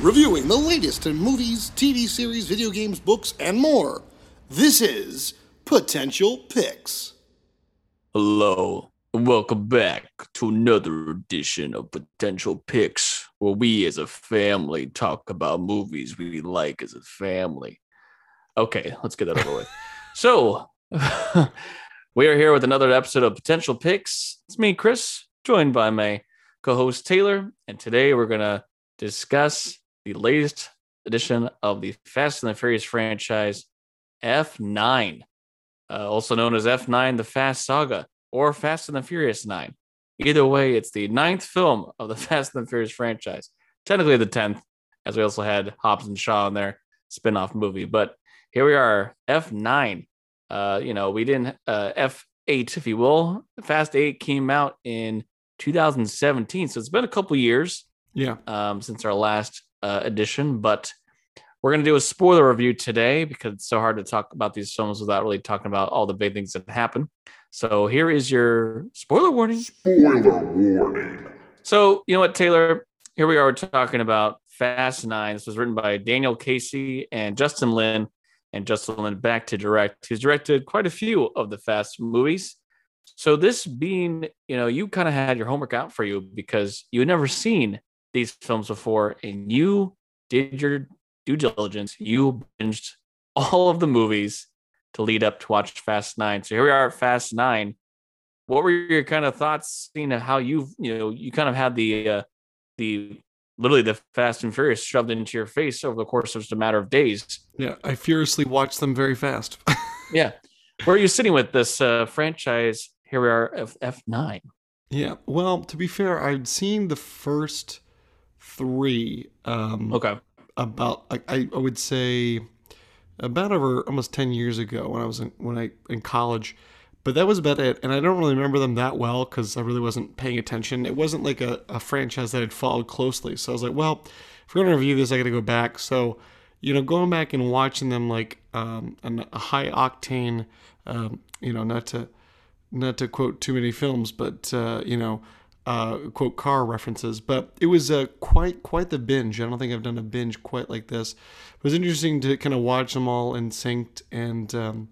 Reviewing the latest in movies, TV series, video games, books, and more. This is Potential Picks. Hello, welcome back to another edition of Potential Picks, where we as a family talk about movies we like as a family. Okay, let's get that over with. So, we are here with another episode of Potential Picks. It's me, Chris, joined by my co host Taylor, and today we're going to discuss the latest edition of the Fast and the Furious franchise, F9, uh, also known as F9 The Fast Saga or Fast and the Furious 9. Either way, it's the ninth film of the Fast and the Furious franchise. Technically the 10th, as we also had Hobbs and Shaw in their spin-off movie. But here we are, F9. Uh, you know, we didn't uh, F8, if you will. Fast 8 came out in 2017. So it's been a couple years Yeah. um, since our last uh, edition, but we're going to do a spoiler review today because it's so hard to talk about these films without really talking about all the big things that happen. So here is your spoiler warning. Spoiler warning. So, you know what, Taylor? Here we are we're talking about Fast Nine. This was written by Daniel Casey and Justin Lin, and Justin Lin back to direct. He's directed quite a few of the Fast movies. So, this being, you know, you kind of had your homework out for you because you had never seen these films before, and you did your due diligence. You binged all of the movies to lead up to watch Fast Nine. So, here we are at Fast Nine what were your kind of thoughts seeing how you you know you kind of had the uh the literally the fast and furious shoved into your face over the course of just a matter of days Yeah. I furiously watched them very fast. yeah where are you sitting with this uh franchise here we are F- f9 yeah. Well, to be fair, I'd seen the first three um, okay about, I I would say, about over almost 10 years ago when I was in, when I in college. But that was about it. And I don't really remember them that well because I really wasn't paying attention. It wasn't like a, a franchise that I'd followed closely. So I was like, well, if we're to review this, I got to go back. So, you know, going back and watching them like um, a high octane, um, you know, not to not to quote too many films, but uh, you know, uh, quote car references. But it was uh, quite quite the binge. I don't think I've done a binge quite like this. It was interesting to kind of watch them all in synced and um,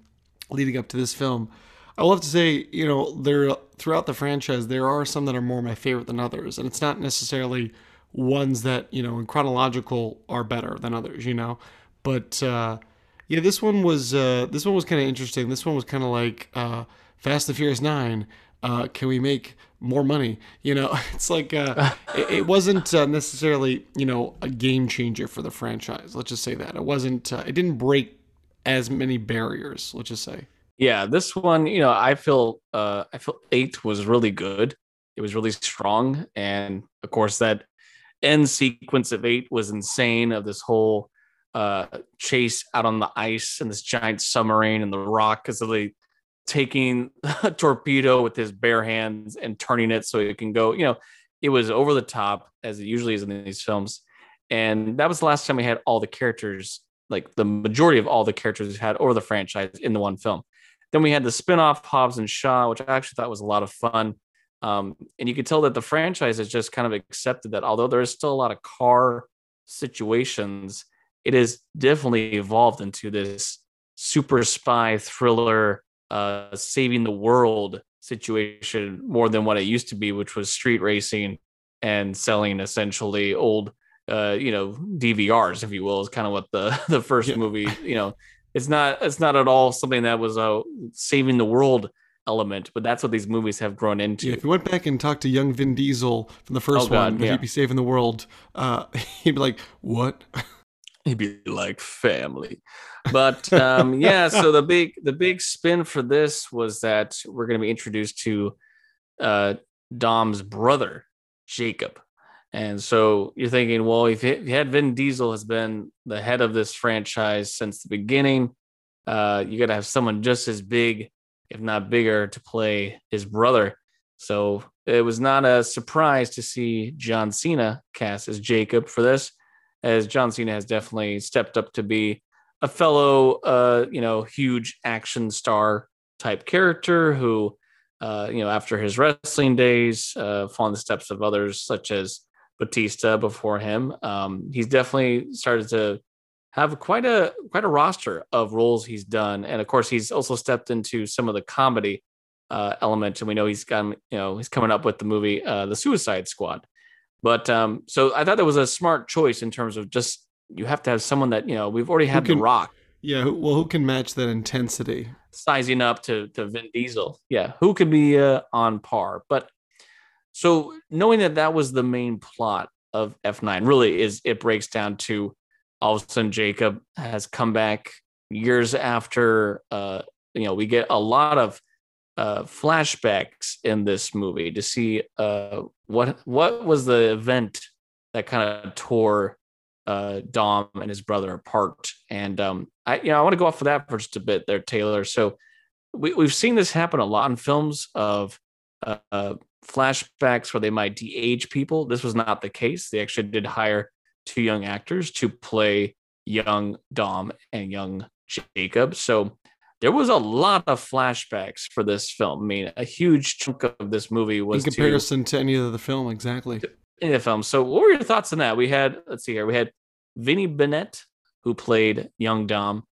leading up to this film. I will have to say, you know, there throughout the franchise, there are some that are more my favorite than others, and it's not necessarily ones that you know in chronological are better than others, you know. But uh, yeah, this one was uh, this one was kind of interesting. This one was kind of like uh, Fast and Furious Nine. Uh, can we make more money? You know, it's like uh, it, it wasn't uh, necessarily you know a game changer for the franchise. Let's just say that it wasn't. Uh, it didn't break as many barriers. Let's just say. yeah this one you know i feel uh i feel eight was really good it was really strong and of course that end sequence of eight was insane of this whole uh chase out on the ice and this giant submarine and the rock is really taking a torpedo with his bare hands and turning it so it can go you know it was over the top as it usually is in these films and that was the last time we had all the characters like the majority of all the characters we had over the franchise in the one film then we had the spin-off Hobbs and Shaw, which I actually thought was a lot of fun. Um, and you could tell that the franchise has just kind of accepted that although there is still a lot of car situations, it has definitely evolved into this super spy thriller, uh, saving the world situation more than what it used to be, which was street racing and selling essentially old, uh, you know, DVRs, if you will, is kind of what the the first Yeah. movie, you know, it's not it's not at all something that was a saving the world element, but that's what these movies have grown into. Yeah, if you went back and talked to young Vin Diesel from the first Oh, God, one, yeah. he'd be saving the world, uh, he'd be like, "What?" He'd be like family. But um, yeah, so the big the big spin for this was that we're going to be introduced to uh, Dom's brother, Jakob. And so you're thinking, well, if you had Vin Diesel has been the head of this franchise since the beginning, uh, you got to have someone just as big, if not bigger, to play his brother. So it was not a surprise to see John Cena cast as Jakob for this. As John Cena has definitely stepped up to be a fellow, uh, you know, huge action star type character who, uh, you know, after his wrestling days, uh, following the steps of others such as Batista before him, um, he's definitely started to have quite a quite a roster of roles he's done, and of course, he's also stepped into some of the comedy uh, element, and we know he's got you know he's coming up with the movie uh, The Suicide Squad. But um, so I thought that was a smart choice in terms of just you have to have someone that you know we've already had can- The Rock Yeah, who- well, who can match that intensity? sizing up to to Vin Diesel. Yeah, who could be uh, on par? But so knowing that that was the main plot of F9 really is it breaks down to all of a sudden Jakob has come back years after uh you know we get a lot of uh flashbacks in this movie to see uh what what was the event that kind of tore uh Dom and his brother apart? And um I you know I want to go off of that for just a bit there Taylor. So we, we've seen this happen a lot in films of uh, flashbacks where they might de-age people. This was not the case. They actually did hire two young actors to play young Dom and young Jakob. So there was a lot of flashbacks for this film. I mean, a huge chunk of this movie was to, comparison to any of the film, exactly. in the film. So what were your thoughts on that? We had, let's see here, we had Vinnie Bennett, who played young Dom,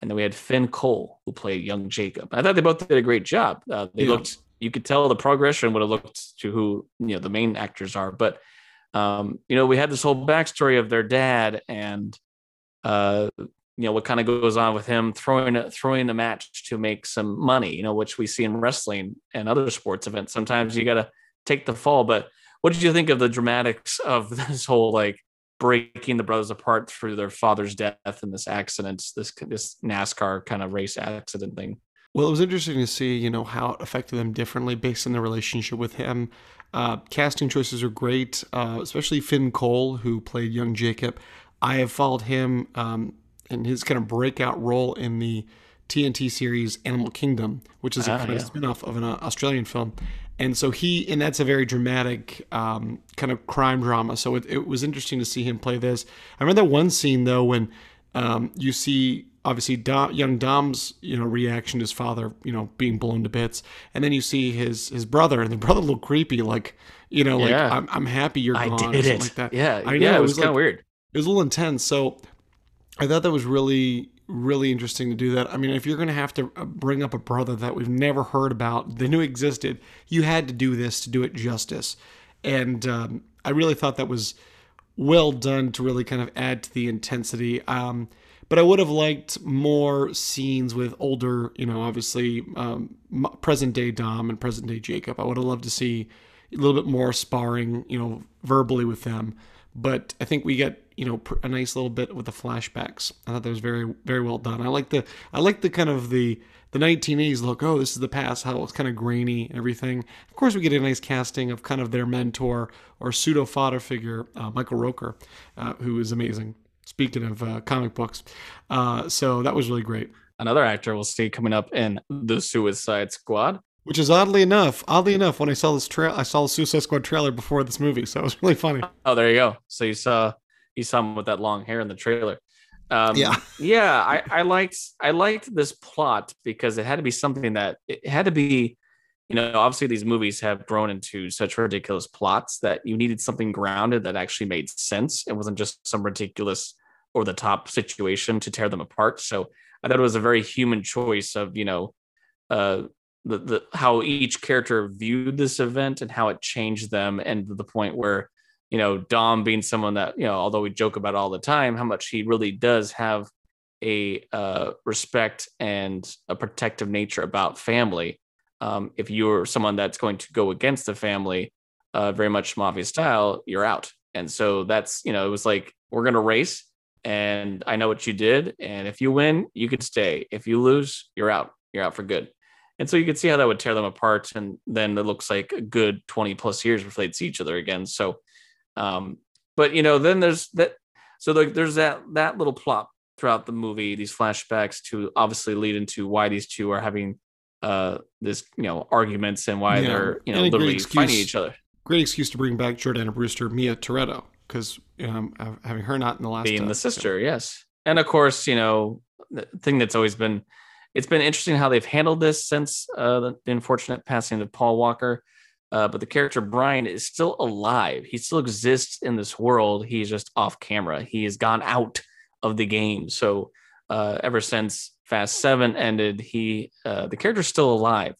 and then we had Finn Cole, who played young Jakob. I thought they both did a great job. Uh, they Yeah. looked, you could tell the progression would have looked to who, you know, the main actors are. But, um, you know, we had this whole backstory of their dad and, uh, you know, what kind of goes on with him throwing a, throwing a match to make some money, you know, which we see in wrestling and other sports events. Sometimes you got to take the fall. But what did you think of the dramatics of this whole like breaking the brothers apart through their father's death and this accident, this this NASCAR kind of race accident thing? Well, it was interesting to see, you know, how it affected them differently based on their relationship with him. Uh, casting choices are great, uh, especially Finn Cole, who played young Jakob. I have followed him um, in his kind of breakout role in the TNT series Animal Kingdom, which is a Ah, kind of yeah. spin-off of an uh, Australian film. And so he, and that's a very dramatic um, kind of crime drama. So it, it was interesting to see him play this. I remember that one scene though when um, you see obviously Dom, young Dom's you know reaction to his father you know being blown to bits, and then you see his his brother, and the brother looked creepy, like you know like Yeah. I'm, I'm happy you're I gone, or did something it. like that. Yeah, I yeah, know, it was, kind of like- weird. it was a little intense. So I thought that was really, really interesting to do that. I mean, if you're going to have to uh, bring up a brother that we've never heard about, they knew existed, you had to do this to do it justice. And um, I really thought that was well done to really kind of add to the intensity. Um, but I would have liked more scenes with older, you know, obviously um, present day Dom and present day Jakob. I would have loved to see a little bit more sparring, you know, verbally with them. But I think we get, you know, a nice little bit with the flashbacks. I thought that was very, very well done. I like the, I like the kind of the the 1980s look. Oh, this is the past. How it's kind of grainy and everything. Of course, we get a nice casting of kind of their mentor or pseudo father figure, uh, Michael Rooker, uh, who is amazing. Speaking of uh, comic books, uh, so that was really great. Another actor we'll see coming up in the Suicide Squad. Which is oddly enough, oddly enough, when I saw this trail, I saw the Suicide Squad trailer before this movie, so it was really funny. Oh, there you go. So you saw you saw him with that long hair in the trailer. Um, Yeah. yeah. I, I liked I liked this plot because it had to be something that it had to be, you know, obviously these movies have grown into such ridiculous plots that you needed something grounded that actually made sense. It wasn't just some ridiculous or the top situation to tear them apart. So I thought it was a very human choice of you know, uh, the the how each character viewed this event and how it changed them, and to the point where you know, Dom being someone that, you know, although we joke about all the time, how much he really does have a uh, respect and a protective nature about family. Um, if you're someone that's going to go against the family, uh, very much mafia style, you're out. And so that's, you know, it was like, we're going to race and I know what you did. And if you win, you could stay. If you lose, you're out. You're out for good. And so you could see how that would tear them apart. And then it looks like a good 20 plus years before they'd see each other again. So, um, but you know, then there's that. So like, there's that that little plot throughout the movie, these flashbacks to obviously lead into why these two are having uh this you know arguments and why Yeah, they're you know and a great literally fighting excuse. each other. Great excuse to bring back Jordana Brewster, Mia Toretto. because um, hav- having her not in the last being uh, the sister yes and of course you know the thing that's always been it's been interesting how they've handled this since uh, the unfortunate passing of paul walker uh, but the character brian is still alive. He still exists in this world. He's just off camera. He has gone out of the game. So uh, ever since fast 7 ended he uh, the character's still alive.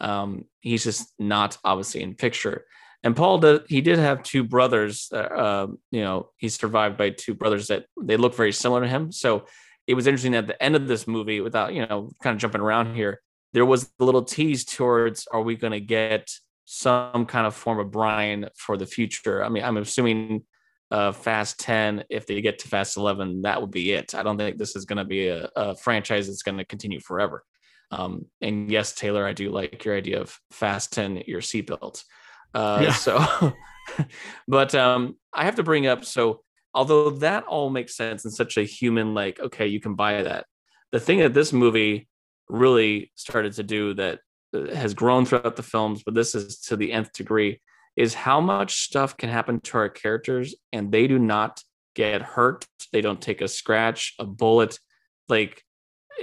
Um, he's just not obviously in picture. And Paul did, he did have two brothers. Uh, you know, he survived by two brothers that they look very similar to him. So it was interesting at the end of this movie, without you know, kind of jumping around here, there was a little tease towards: Are we going to get some kind of form of Brian for the future? I mean, I'm assuming uh, Fast 10. If they get to Fast 11, that would be it. I don't think this is going to be a, a franchise that's going to continue forever. Um, and yes, Taylor, I do like your idea of Fast 10 your seatbelt. Uh, Yeah. So, but um, I have to bring up so although that all makes sense in such a human like okay you can buy that the thing that this movie really started to do that has grown throughout the films but this is to the nth degree is how much stuff can happen to our characters and they do not get hurt they don't take a scratch a bullet like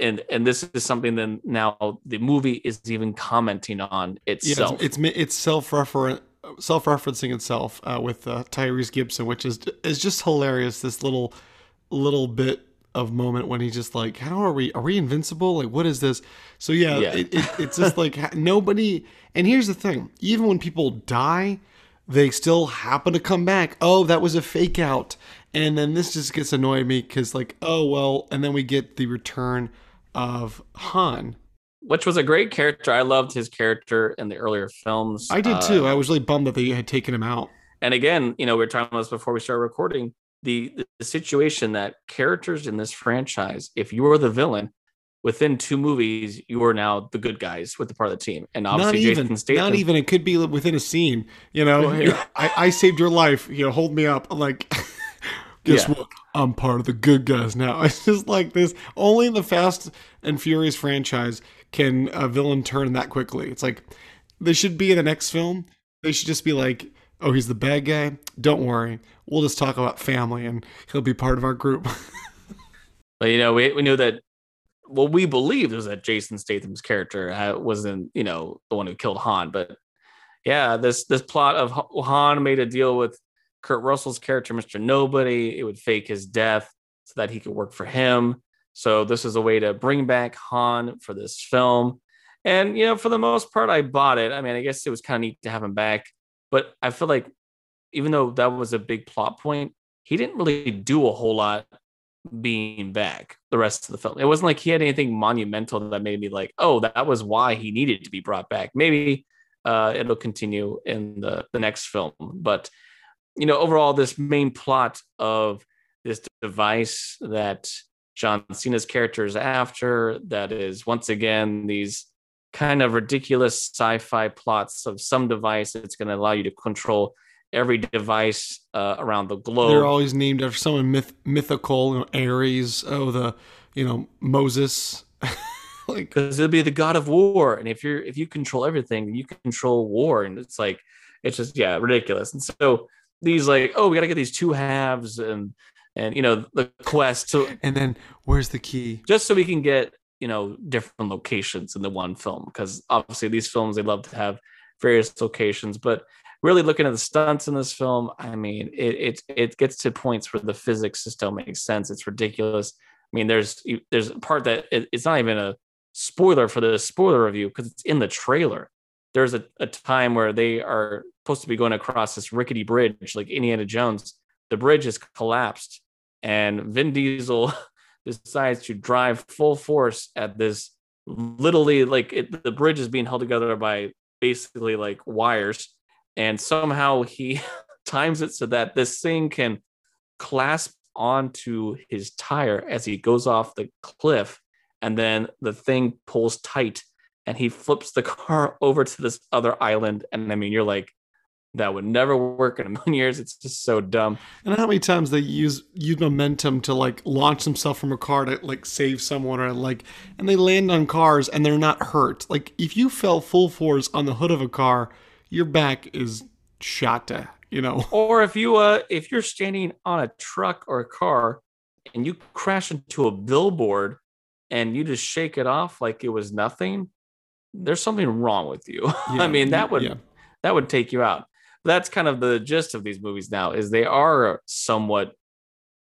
and and this is something that now the movie is even commenting on Yeah, itself it's it's, it's self-referent self-referencing itself uh, with uh, Tyrese Gibson, which is is just hilarious. This little little bit of moment when he's just like, "How are we? Are we invincible? Like, what is this?" So yeah, Yeah. It, it, it's just like nobody. And here's the thing: even when people die, they still happen to come back. Oh, that was a fake out. And then this just gets annoyed me because like, oh well, and then we get the return of Han. which was a great character. I loved his character in the earlier films. I did Uh, too. I was really bummed that they had taken him out. and again, you know, we were talking about this before we started recording. The, the situation that characters in this franchise, if you are the villain, within two movies, you are now the good guys with the part of the team. And not obviously, even Jason Statham. not even it could be within a scene you know I, I saved your life you know hold me up like guess Yeah. what i'm part of the good guys now it's just like this only in the fast and furious franchise can a villain turn that quickly it's like they should be in the next film they should just be like oh he's the bad guy don't worry we'll just talk about family and he'll be part of our group But you know, we, we knew that what we believed was that Jason Statham's character uh, wasn't, you know, the one who killed Han. But yeah, this this plot of Han made a deal with Kurt Russell's character, Mr. Nobody. It would fake his death so that he could work for him. So this is a way to bring back Han for this film. And you know, for the most part, I bought it. I mean, I guess it was kind of neat to have him back, but I feel like even though that was a big plot point, he didn't really do a whole lot being back the rest of the film. It wasn't like he had anything monumental that made me like, oh, that was why he needed to be brought back. Maybe uh, it'll continue in the, the next film. But, you know, overall, this main plot of this device that John Cena's character is after, that is once again these kind of ridiculous sci-fi plots of some device that's going to allow you to control every device uh, around the globe. they're always named after someone myth- mythical you know ares oh the you know moses. Like because it'll be the god of war and if you're if you control everything you control war and it's like it's just yeah ridiculous. And so these like oh we got to get these two halves and and you know the quest so and then where's the key? Just so we can get you know different locations in the one film because obviously these films they love to have various locations but really looking at the stunts in this film i mean it it, it gets to points where the physics just don't make sense. It's ridiculous. I mean there's there's a part that it, it's not even a spoiler for the spoiler review because it's in the trailer. There's a, a time where they are supposed to be going across this rickety bridge like indiana jones. The bridge has collapsed and vin diesel decides to drive full force at this literally like it, the bridge is being held together by basically like wires. And somehow he times it so that this thing can clasp onto his tire as he goes off the cliff. And then the thing pulls tight and he flips the car over to this other island. And i mean you're like that would never work in a million years it's just so dumb and how many times they use use momentum to like launch themselves from a car to like save someone or like and they land on cars and they're not hurt like if you fell full force on the hood of a car your back is shot to you know. Or if you uh if you're standing on a truck or a car and you crash into a billboard and you just shake it off like it was nothing, there's something wrong with you. Yeah, I mean, that would yeah. that would take you out. That's kind of the gist of these movies now is they are somewhat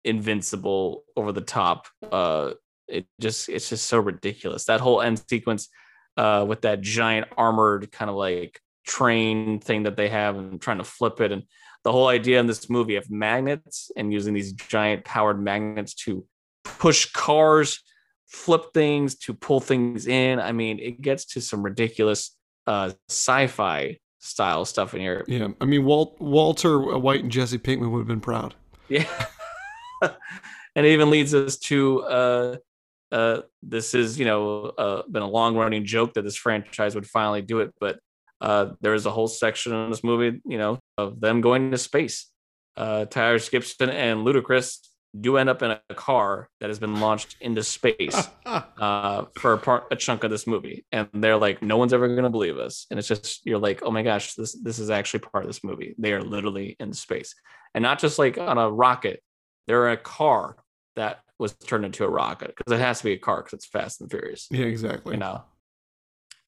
invincible over the top. Uh it just it's just so ridiculous. That whole end sequence uh with that giant armored kind of like train thing that they have and trying to flip it and the whole idea in this movie of magnets and using these giant powered magnets to push cars flip things to pull things in i mean it gets to some ridiculous uh sci-fi style stuff in here Yeah, I mean Walt, Walter White and Jesse Pinkman would have been proud. yeah and it even leads us to uh uh this is you know uh, been a long running joke that this franchise would finally do it but uh there is a whole section in this movie you know of them going to space uh tyler gibson and ludacris do end up in a car that has been launched into space uh for a part a chunk of this movie. And they're like no one's ever going to believe us. And it's just you're like oh my gosh this this is actually part of this movie. They are literally in space. And not just like on a rocket. They're in a car that was turned into a rocket because it has to be a car because it's fast and furious. Yeah, exactly. you know?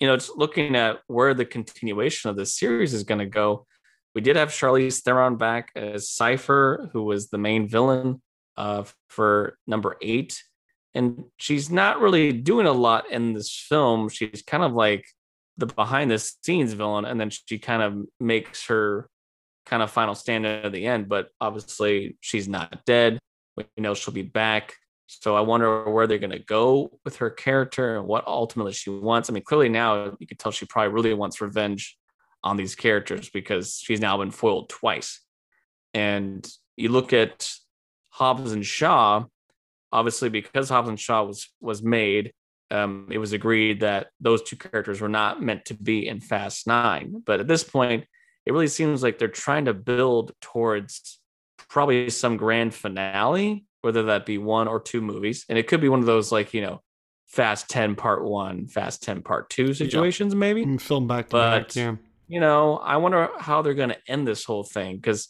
You know just looking at where the continuation of this series is going to go. We did have charlize theron back as cipher who was the main villain uh, for number eight. And she's not really doing a lot in this film. She's kind of like the behind the scenes villain and then she kind of makes her kind of final stand at the end. But obviously she's not dead. We know she'll be back. So I wonder where they're going to go with her character and what ultimately she wants. I mean, clearly now you can tell she probably really wants revenge on these characters because she's now been foiled twice. And you look at Hobbs and Shaw, obviously because Hobbs and Shaw was was made, um, it was agreed that those two characters were not meant to be in Fast Nine. But at this point, it really seems like they're trying to build towards probably some grand finale, whether that be one or two movies. And it could be one of those like, you know, Fast 10 part one, Fast 10 part two situations, maybe. Mm, Film back to But- back. Yeah. You know, I wonder how they're gonna end this whole thing because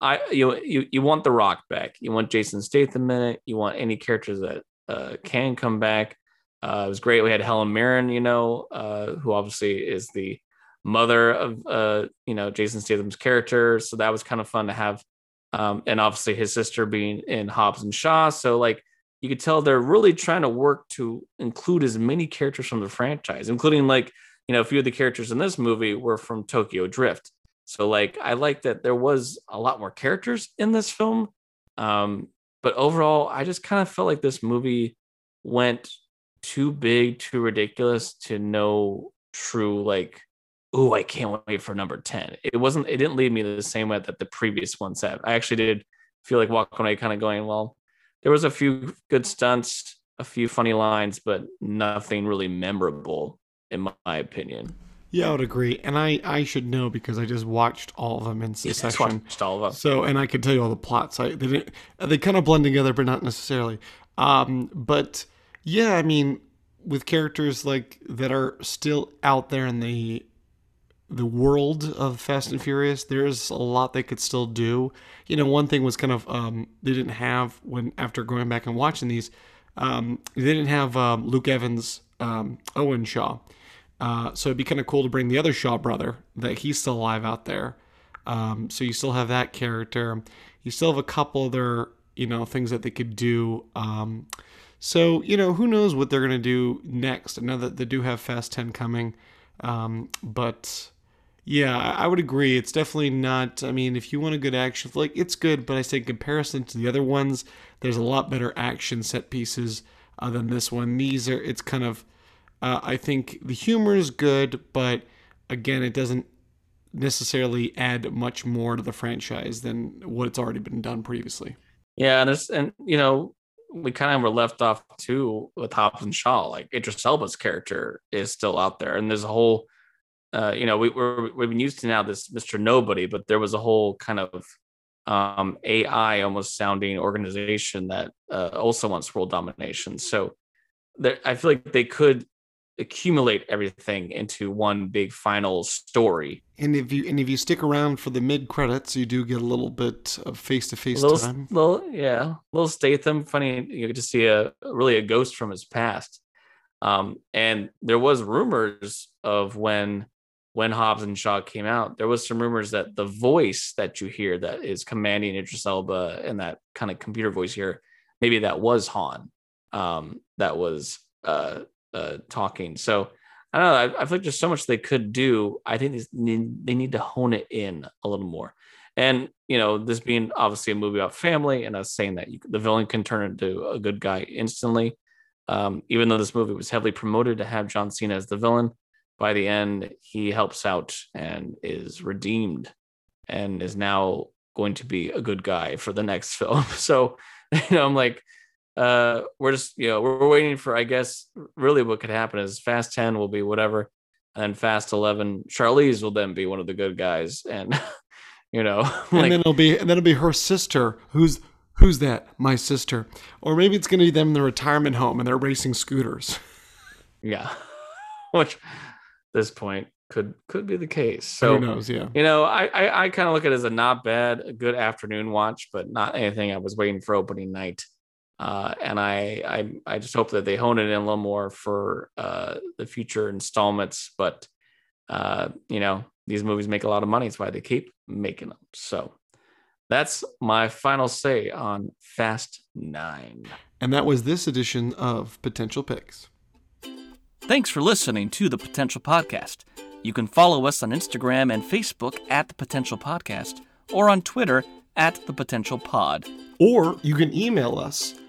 I you you you want the rock back. You want Jason Statham in it, you want any characters that uh can come back. Uh it was great. We had Helen Mirren, you know, uh, who obviously is the mother of uh, you know, Jason Statham's character. So that was kind of fun to have um, and obviously his sister being in Hobbs and Shaw. So like you could tell they're really trying to work to include as many characters from the franchise, including like you know a few of the characters in this movie were from Tokyo Drift. So like I like that there was a lot more characters in this film, um, but overall I just kind of felt like this movie went too big, too ridiculous to no true like oh, I can't wait for number 10. It wasn't, it didn't leave me the same way that the previous ones have. I actually did feel like walking away kind of going, well, there was a few good stunts, a few funny lines, but nothing really memorable, in my, my opinion. Yeah, I would agree. And I, I should know because I just watched all of them in succession. watched all of them. So, and I can tell you all the plots. I they didn't, they kind of blend together, but not necessarily. Um, but yeah, I mean, with characters like that are still out there in the the world of Fast and Furious, there's a lot they could still do. You know, one thing was kind of um, they didn't have when after going back and watching these, um, they didn't have um, Luke Evans, um, Owen Shaw. Uh, so it'd be kind of cool to bring the other Shaw brother that he's still alive out there. Um, so you still have that character. You still have a couple other you know things that they could do. Um, so you know who knows what they're gonna do next. I know that they do have Fast Ten coming, um, but yeah, I would agree. It's definitely not. I mean, if you want a good action flick, it's good. But I say in comparison to the other ones, there's a lot better action set pieces uh, than this one. These are. It's kind of. Uh, I think the humor is good, but again, it doesn't necessarily add much more to the franchise than what it's already been done previously. Yeah, and there's and you know we kind of were left off too with Hobbs and Shaw. Like Idris Elba's character is still out there, and there's a whole, uh, you know, we, we're we've been used to now this Mr. Nobody, but there was a whole kind of um, AI almost sounding organization that uh, also wants world domination. So there, I feel like they could accumulate everything into one big final story. And if you and if you stick around for the mid credits, you do get a little bit of face to face little, time. little, yeah, little Statham. Funny, you get to see a really a ghost from his past. Um, and there was rumors of when when Hobbs and Shaw came out, there was some rumors that the voice that you hear that is commanding Idris Elba and that kind of computer voice here, maybe that was Han, um, that was uh, uh, talking. So I don't know. I, I feel like there's so much they could do. I think they need, they need to hone it in a little more. And you know, this being obviously a movie about family, and us saying that you, the villain can turn into a good guy instantly. Um, even though this movie was heavily promoted to have John Cena as the villain, by the end he helps out and is redeemed, and is now going to be a good guy for the next film. So, you know, I'm like, uh, we're just you know we're waiting for I guess really what could happen is Fast Ten will be whatever, and Fast Eleven Charlize will then be one of the good guys, and you know, and then it'll be and then it'll be her sister who's who's that? My sister. Or maybe it's going to be them in the retirement home and they're racing scooters. Yeah, which this point could could be the case. So who knows? Yeah. you know, I I, I kind of look at it as a not bad, a good afternoon watch, but not anything I was waiting for opening night. Uh, and I, I I just hope that they hone it in a little more for uh, the future installments. But uh, you know, these movies make a lot of money. That's why they keep making them. So that's my final say on Fast Nine. and that was this edition of potential picks Thanks for listening to the Potential Podcast. You can follow us on Instagram and Facebook at the Potential Podcast or on Twitter at the Potential Pod. or you can email us